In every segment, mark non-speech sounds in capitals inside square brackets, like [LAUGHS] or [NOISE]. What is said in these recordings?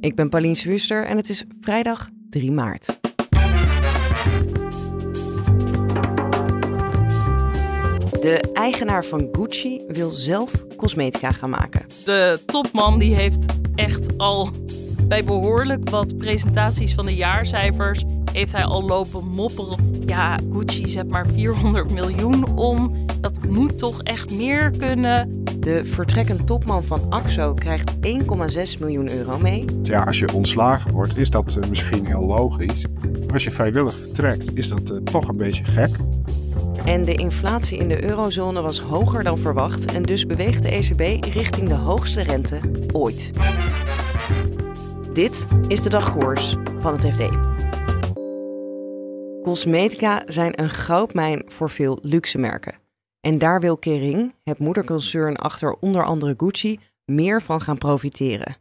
Ik ben Pauline Swuster en het is vrijdag 3 maart. De eigenaar van Gucci wil zelf cosmetica gaan maken. De topman die heeft echt al bij behoorlijk wat presentaties van de jaarcijfers heeft hij al lopen mopperen. Ja, Gucci zet maar 400 miljoen om. Dat moet toch echt meer kunnen. De vertrekkend topman van AXO krijgt 1,6 miljoen euro mee. Ja, als je ontslagen wordt, is dat uh, misschien heel logisch. Maar als je vrijwillig vertrekt, is dat uh, toch een beetje gek. En de inflatie in de eurozone was hoger dan verwacht en dus beweegt de ECB richting de hoogste rente ooit. Dit is de dagkoers van het FD. Cosmetica zijn een goudmijn voor veel luxe merken. En daar wil Kering, het moederconcern achter onder andere Gucci, meer van gaan profiteren.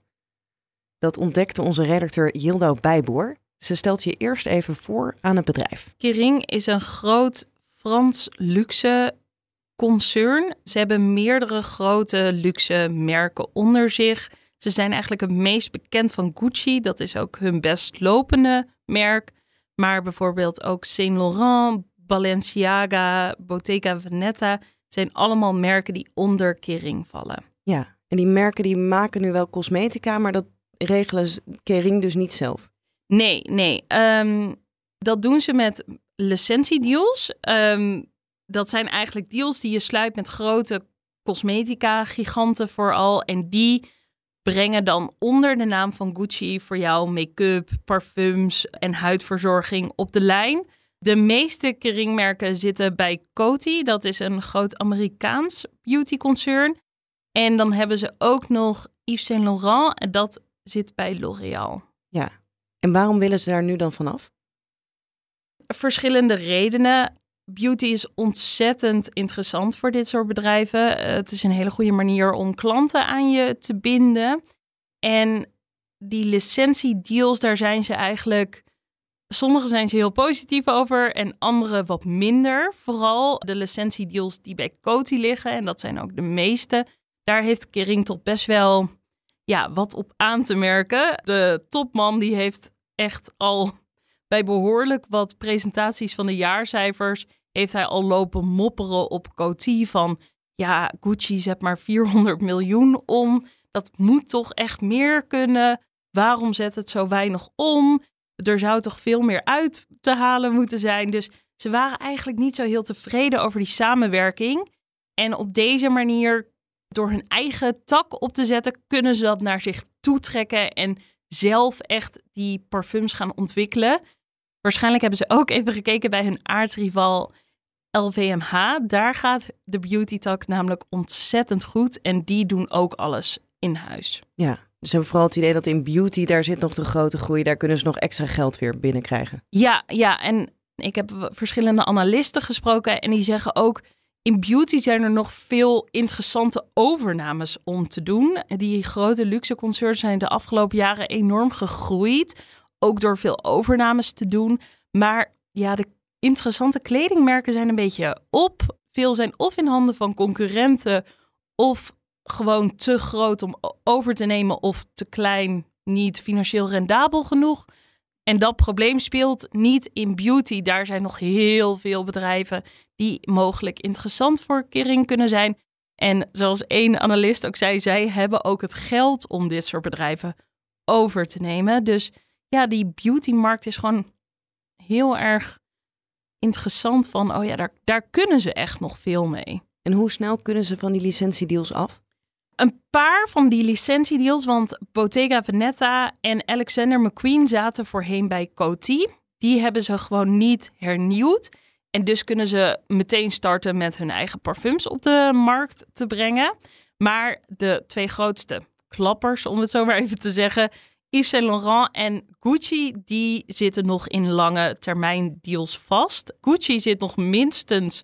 Dat ontdekte onze redacteur Yildau Bijboer. Ze stelt je eerst even voor aan het bedrijf. Kering is een groot Frans luxe concern. Ze hebben meerdere grote luxe merken onder zich. Ze zijn eigenlijk het meest bekend van Gucci. Dat is ook hun best lopende merk. Maar bijvoorbeeld ook Saint Laurent, Balenciaga, Bottega Veneta zijn allemaal merken die onder Kering vallen. Ja, en die merken die maken nu wel cosmetica, maar dat regelen Kering dus niet zelf. Nee, nee. Um, dat doen ze met licentiedeals. Um, dat zijn eigenlijk deals die je sluit met grote cosmetica-giganten vooral. En die brengen dan onder de naam van Gucci voor jou make-up, parfums en huidverzorging op de lijn. De meeste keringmerken zitten bij Coty. Dat is een groot Amerikaans beautyconcern. En dan hebben ze ook nog Yves Saint Laurent. En dat zit bij L'Oréal. Ja. En waarom willen ze daar nu dan vanaf? Verschillende redenen. Beauty is ontzettend interessant voor dit soort bedrijven. Het is een hele goede manier om klanten aan je te binden. En die licentiedeals, daar zijn ze eigenlijk. Sommige zijn ze heel positief over en andere wat minder. Vooral de licentiedeals die bij Coty liggen, en dat zijn ook de meeste. Daar heeft Kering toch best wel ja, wat op aan te merken. De topman die heeft echt al bij behoorlijk wat presentaties van de jaarcijfers heeft hij al lopen mopperen op Coty van ja, Gucci zet maar 400 miljoen om. Dat moet toch echt meer kunnen. Waarom zet het zo weinig om? Er zou toch veel meer uit te halen moeten zijn. Dus ze waren eigenlijk niet zo heel tevreden over die samenwerking. En op deze manier, door hun eigen tak op te zetten, kunnen ze dat naar zich toetrekken en zelf echt die parfums gaan ontwikkelen. Waarschijnlijk hebben ze ook even gekeken bij hun aardsrival LVMH. Daar gaat de beauty tak namelijk ontzettend goed. En die doen ook alles in huis. Ja, dus hebben vooral het idee dat in beauty, daar zit nog de grote groei. Daar kunnen ze nog extra geld weer binnenkrijgen. Ja, ja. En ik heb verschillende analisten gesproken. En die zeggen ook, in beauty zijn er nog veel interessante overnames om te doen. Die grote luxe concerns zijn de afgelopen jaren enorm gegroeid. Ook door veel overnames te doen. Maar ja, de interessante kledingmerken zijn een beetje op. Veel zijn of in handen van concurrenten of gewoon te groot om over te nemen of te klein, niet financieel rendabel genoeg. En dat probleem speelt niet in beauty. Daar zijn nog heel veel bedrijven die mogelijk interessant voor Kering kunnen zijn. En zoals één analist ook zei, zij hebben ook het geld om dit soort bedrijven over te nemen. Dus ja, die beautymarkt is gewoon heel erg interessant van, oh ja, daar, daar kunnen ze echt nog veel mee. En hoe snel kunnen ze van die licentiedeals af? Een paar van die licentiedeals, want Bottega Veneta en Alexander McQueen zaten voorheen bij Coty. Die hebben ze gewoon niet hernieuwd. En dus kunnen ze meteen starten met hun eigen parfums op de markt te brengen. Maar de twee grootste klappers, om het zo maar even te zeggen, Yves Saint Laurent en Gucci die zitten nog in lange termijn deals vast. Gucci zit nog minstens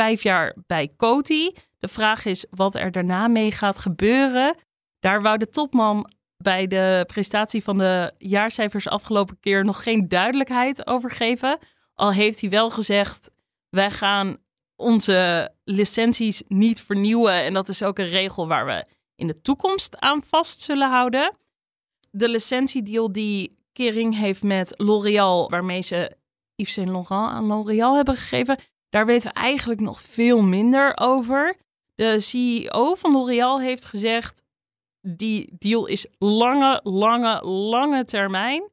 vijf jaar bij Coty. De vraag is wat er daarna mee gaat gebeuren. Daar wou de topman bij de presentatie van de jaarcijfers afgelopen keer nog geen duidelijkheid over geven. Al heeft hij wel gezegd: wij gaan onze licenties niet vernieuwen. En dat is ook een regel waar we in de toekomst aan vast zullen houden. De licentiedeal die Kering heeft met L'Oréal, waarmee ze Yves Saint Laurent aan L'Oréal hebben gegeven, daar weten we eigenlijk nog veel minder over. De CEO van L'Oréal heeft gezegd: die deal is lange, lange, lange termijn.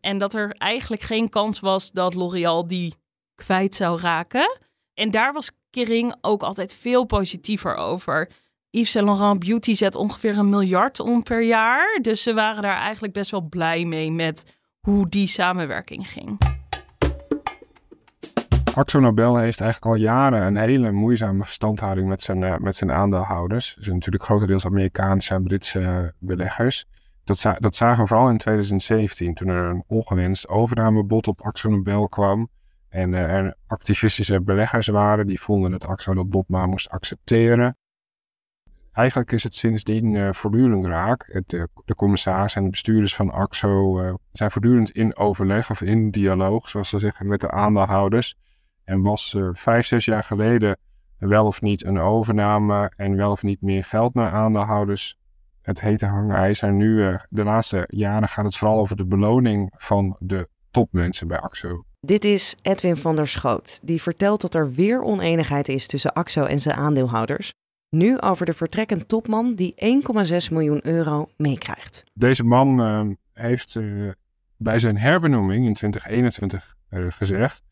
En dat er eigenlijk geen kans was dat L'Oréal die kwijt zou raken. En daar was Kering ook altijd veel positiever over. Yves Saint Laurent Beauty zet ongeveer een miljard om per jaar. Dus ze waren daar eigenlijk best wel blij mee met hoe die samenwerking ging. Axo Nobel heeft eigenlijk al jaren een hele moeizame verstandhouding met zijn, uh, met zijn aandeelhouders. Dus natuurlijk grotendeels Amerikaanse en Britse beleggers. Dat, za dat, zagen we vooral in 2017, toen er een ongewenst overnamebod op Axo Nobel kwam. En uh, er activistische beleggers waren die vonden dat Axo dat bod maar moest accepteren. Eigenlijk is het sindsdien voortdurend raak. Het, de, de commissaris en de bestuurders van AXO zijn voortdurend in overleg of in dialoog, zoals ze zeggen, met de aandeelhouders. En was uh, vijf, zes jaar geleden wel of niet een overname en wel of niet meer geld naar aandeelhouders het hete hangijzer. En nu, uh, de laatste jaren, gaat het vooral over de beloning van de topmensen bij AXO. Dit is Edwin van der Schoot, die vertelt dat er weer oneenigheid is tussen AXO en zijn aandeelhouders. Nu over de vertrekkend topman die 1,6 miljoen euro meekrijgt. Deze man uh, heeft bij zijn herbenoeming in 2021 gezegd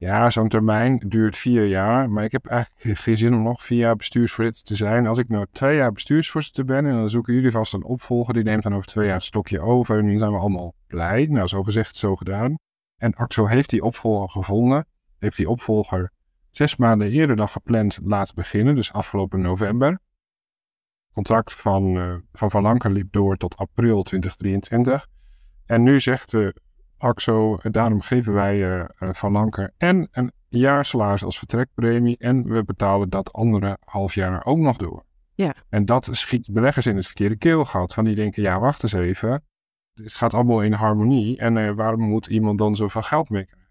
ja, zo'n termijn duurt vier jaar. Maar ik heb eigenlijk [LAUGHS] geen zin om nog vier jaar bestuursvoorzitter te zijn. Als ik nou twee jaar bestuursvoorzitter ben en dan zoeken jullie vast een opvolger. Die neemt dan over twee jaar het stokje over. En dan zijn we allemaal blij. Nou, zo gezegd, zo gedaan. En AXO heeft die opvolger gevonden. Heeft die opvolger zes maanden eerder dan gepland laten beginnen. Dus afgelopen november. Het contract van uh, Van, van Lanker liep door tot april 2023. En nu zegt de AXO. Daarom geven wij uh, Van Lanker en een jaarsalaris als vertrekpremie. En we betalen dat andere half jaar ook nog door. Ja. En dat schiet beleggers in het verkeerde keelgat. Van die denken, ja, wacht eens even. Het gaat allemaal in harmonie. En uh, waarom moet iemand dan zoveel geld meekrijgen?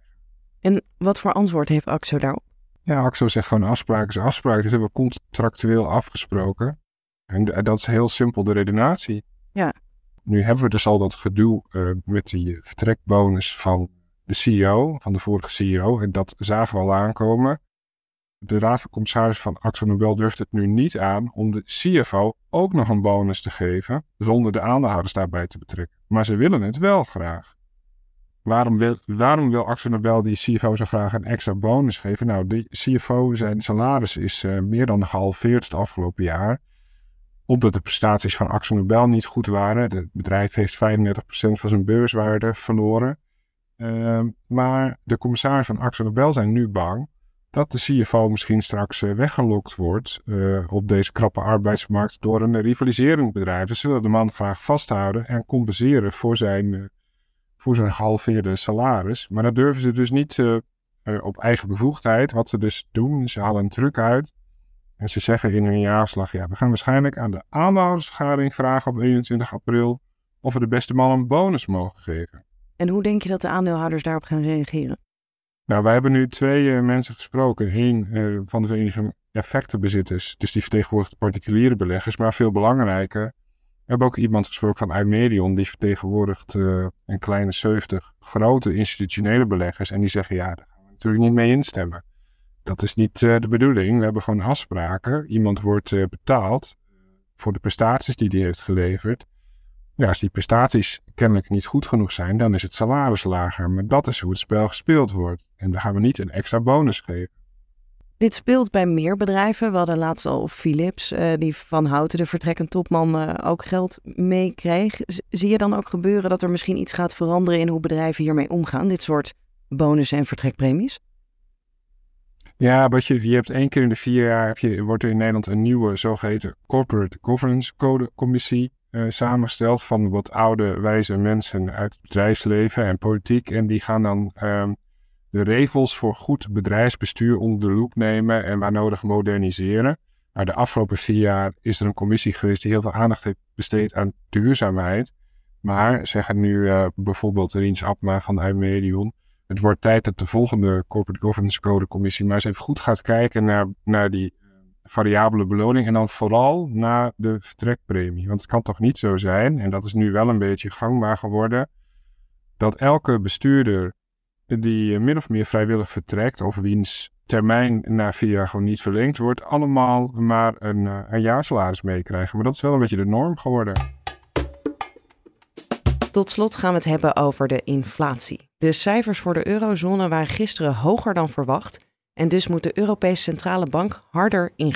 En wat voor antwoord heeft AXO daarop? Ja, AXO zegt gewoon afspraak is afspraak. Dit hebben we contractueel afgesproken. En dat is heel simpel de redenatie. Ja. Nu hebben we dus al dat gedoe uh, met die vertrekbonus van de CEO, van de vorige CEO. En dat zagen we al aankomen. De raad van commissaris van Axo Nobel durft het nu niet aan om de CFO ook nog een bonus te geven, zonder de aandeelhouders daarbij te betrekken. Maar ze willen het wel graag. Waarom wil, waarom wil Axo Nobel die CFO zo graag een extra bonus geven? Nou, de CFO zijn salaris is uh, meer dan gehalveerd het afgelopen jaar omdat de prestaties van Axo Nobel niet goed waren. Het bedrijf heeft 35% van zijn beurswaarde verloren. Uh, maar de commissaris van Axo Nobel zijn nu bang dat de CFO misschien straks uh, weggelokt wordt uh, op deze krappe arbeidsmarkt door een rivaliserend bedrijf. Ze willen de man graag vasthouden en compenseren voor zijn, uh, voor zijn gehalveerde salaris. Maar dat durven ze dus niet op eigen bevoegdheid. Wat ze dus doen, ze halen een truc uit en ze zeggen in hun jaarslag, ja, we gaan waarschijnlijk aan de aandeelhoudersvergadering vragen op 21 april of we de beste man een bonus mogen geven. En hoe denk je dat de aandeelhouders daarop gaan reageren? Nou, wij hebben nu twee uh, mensen gesproken. Eén uh, van de vereniging effectenbezitters, dus die vertegenwoordigt particuliere beleggers, maar veel belangrijker. We hebben ook iemand gesproken van Eimerion, die vertegenwoordigt uh, een kleine 70 grote institutionele beleggers. En die zeggen, ja, daar gaan we natuurlijk niet mee instemmen. Dat is niet uh, de bedoeling. We hebben gewoon afspraken. Iemand wordt uh, betaald voor de prestaties die hij heeft geleverd. Ja, als die prestaties kennelijk niet goed genoeg zijn, dan is het salaris lager. Maar dat is hoe het spel gespeeld wordt. En dan gaan we niet een extra bonus geven. Dit speelt bij meer bedrijven. We hadden laatst al Philips, uh, die van Houten, de vertrekkend topman, ook geld meekreeg. Zie je dan ook gebeuren dat er misschien iets gaat veranderen in hoe bedrijven hiermee omgaan? Dit soort bonussen en vertrekpremies? Ja, wat je, je hebt één keer in de vier jaar, heb je, wordt er in Nederland een nieuwe zogeheten Corporate Governance Code Commissie eh, samengesteld van wat oude, wijze mensen uit het bedrijfsleven en politiek. En die gaan dan ehm, de regels voor goed bedrijfsbestuur onder de loep nemen en waar nodig moderniseren. Maar de afgelopen vier jaar is er een commissie geweest die heel veel aandacht heeft besteed aan duurzaamheid. Maar zeggen nu uh, bijvoorbeeld Riens Abma van Eimedion, het wordt tijd dat de volgende Corporate Governance Code commissie maar eens even goed gaat kijken naar, naar die eh, variabele beloning en dan vooral naar de vertrekpremie. Want het kan toch niet zo zijn, en dat is nu wel een beetje gangbaar geworden, dat elke bestuurder die eh, min of meer vrijwillig vertrekt, of wiens termijn na vier jaar gewoon niet verlengd wordt, allemaal maar een, een jaarsalaris meekrijgen. Maar dat is wel een beetje de norm geworden. Tot slot gaan we het hebben over de inflatie. De cijfers voor de eurozone waren gisteren hoger dan verwacht en dus moet de Europese Centrale Bank harder in.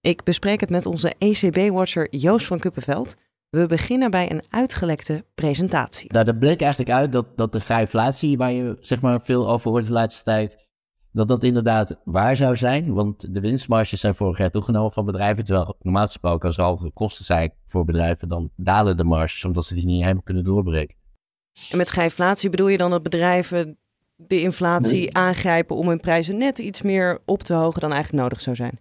Ik bespreek het met onze ECB-watcher Joost van Kuppenveld. We beginnen bij een uitgelekte presentatie. Nou, dat bleek eigenlijk uit dat, dat de inflatie, waar je zeg maar, veel over hoort de laatste tijd, dat dat inderdaad waar zou zijn. Want de winstmarges zijn vorig jaar toegenomen van bedrijven. Terwijl normaal gesproken als er hogere kosten zijn voor bedrijven, dan dalen de marges omdat ze die niet helemaal kunnen doorbreken. En met inflatie bedoel je dan dat bedrijven de inflatie aangrijpen om hun prijzen net iets meer op te hogen dan eigenlijk nodig zou zijn?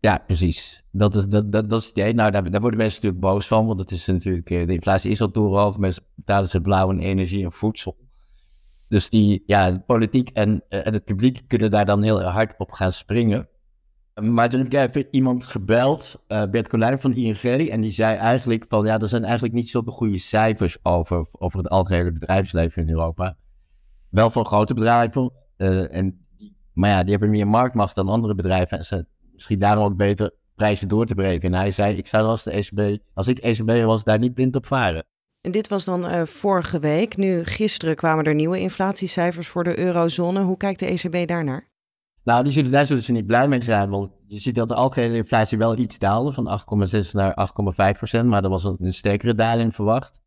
Ja, precies. Dat is, dat, dat, dat is het idee. Nou, daar, daar worden mensen natuurlijk boos van, want het is natuurlijk, eh, de inflatie is al toegehoogd. Mensen betalen ze blauw en energie en voedsel. Dus die, ja, politiek en, eh, en het publiek kunnen daar dan heel hard op gaan springen. Maar toen heb ik even iemand gebeld, uh, Bert Colijn van ING, en die zei eigenlijk van, ja, er zijn eigenlijk niet zulke goede cijfers over, over het algehele bedrijfsleven in Europa. Wel van grote bedrijven, uh, en, maar ja, die hebben meer marktmacht dan andere bedrijven en ze misschien daarom ook beter prijzen door te breken. En hij zei, ik zou als de ECB, als ik ECB was, daar niet blind op varen. En dit was dan uh, vorige week. Nu, gisteren kwamen er nieuwe inflatiecijfers voor de eurozone. Hoe kijkt de ECB daarnaar? Nou, die zullen, daar zullen ze niet blij mee zijn. Want je ziet dat de algehele inflatie wel iets daalde, van 8,6 naar 8,5 procent. Maar er was een, sterkere daling verwacht.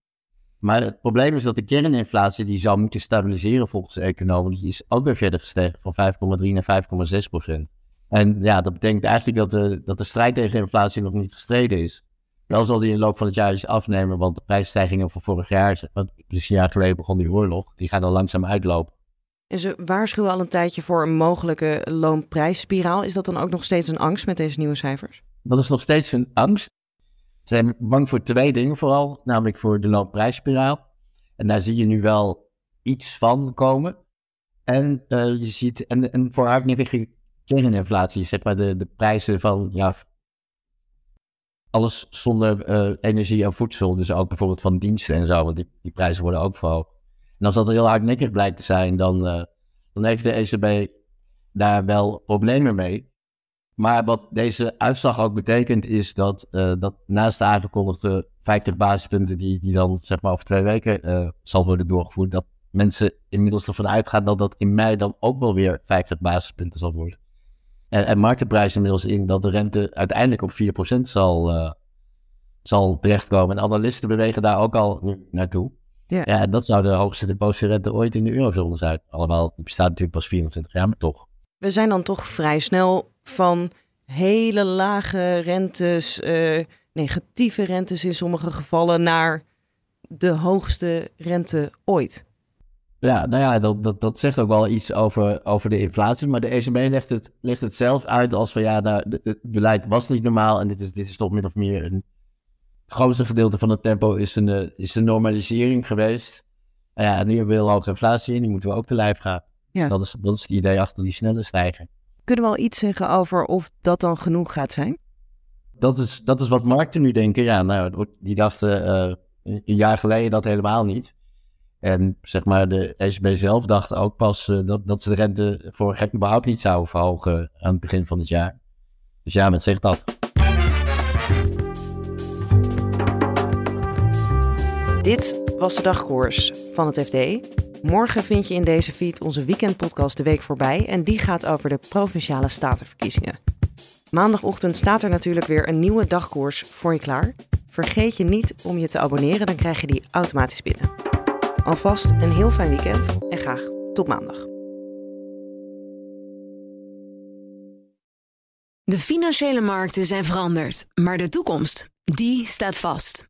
Maar het probleem is dat de kerninflatie, die zou moeten stabiliseren volgens de economen, die is ook weer verder gestegen van 5,3 naar 5,6 procent. En ja, dat betekent eigenlijk dat de, dat de strijd tegen inflatie nog niet gestreden is. Wel zal die in de loop van het jaar eens afnemen, want de prijsstijgingen van vorig jaar, want precies een jaar geleden begon die oorlog, die gaan dan langzaam uitlopen. En ze waarschuwen al een tijdje voor een mogelijke loonprijsspiraal. Is dat dan ook nog steeds een angst met deze nieuwe cijfers? Dat is nog steeds een angst. Ze zijn bang voor twee dingen vooral, namelijk voor de loonprijsspiraal. En daar zie je nu wel iets van komen. En uh, je ziet, en, en voor uitnieuwing kerninflatie, zeg maar de, de prijzen van ja, alles zonder uh, energie en voedsel. Dus ook bijvoorbeeld van diensten en zo, want die, die prijzen worden ook verhoogd. En als dat heel hardnekkig blijkt te zijn, dan, uh, dan heeft de ECB daar wel problemen mee. Maar wat deze uitslag ook betekent, is dat, uh, dat naast de aangekondigde 50 basispunten, die, die dan zeg maar over twee weken zal worden doorgevoerd, dat mensen inmiddels ervan uitgaan dat dat in mei dan ook wel weer 50 basispunten zal worden. En, en marktprijs inmiddels in dat de rente uiteindelijk op 4% zal, uh, zal terechtkomen. En analisten bewegen daar ook al naartoe. Ja. ja, dat zou de hoogste depositrente ooit in de eurozone zijn. Allemaal, bestaat natuurlijk pas 24 jaar, maar toch. We zijn dan toch vrij snel van hele lage rentes, uh, negatieve rentes in sommige gevallen, naar de hoogste rente ooit. Ja, nou ja, dat, dat, dat zegt ook wel iets over, over de inflatie. Maar de ECB legt het, legt het zelf uit als van ja, nou, het beleid was niet normaal en dit is, dit is toch min of meer een. Het grootste gedeelte van het tempo is een, eh, is een normalisering geweest. En ja, nu hebben we heel hoge inflatie en die moeten we ook te lijf gaan. Ja. Dat, is, dat is het idee achter die snelle stijging. Kunnen we al iets zeggen over of dat dan genoeg gaat zijn? Dat is, dat is wat markten nu denken. Ja, nou, die dachten uh, een jaar geleden dat helemaal niet. En zeg maar, de ECB zelf dacht ook pas uh, dat, dat ze de rente voor gek überhaupt niet zouden verhogen aan het begin van het jaar. Dus ja, men zegt dat. Dit was de dagkoers van het FD. Morgen vind je in deze feed onze weekendpodcast De Week voorbij en die gaat over de provinciale statenverkiezingen. Maandagochtend staat er natuurlijk weer een nieuwe dagkoers voor je klaar. Vergeet je niet om je te abonneren, dan krijg je die automatisch binnen. Alvast een heel fijn weekend en graag tot maandag. De financiële markten zijn veranderd, maar de toekomst, die staat vast.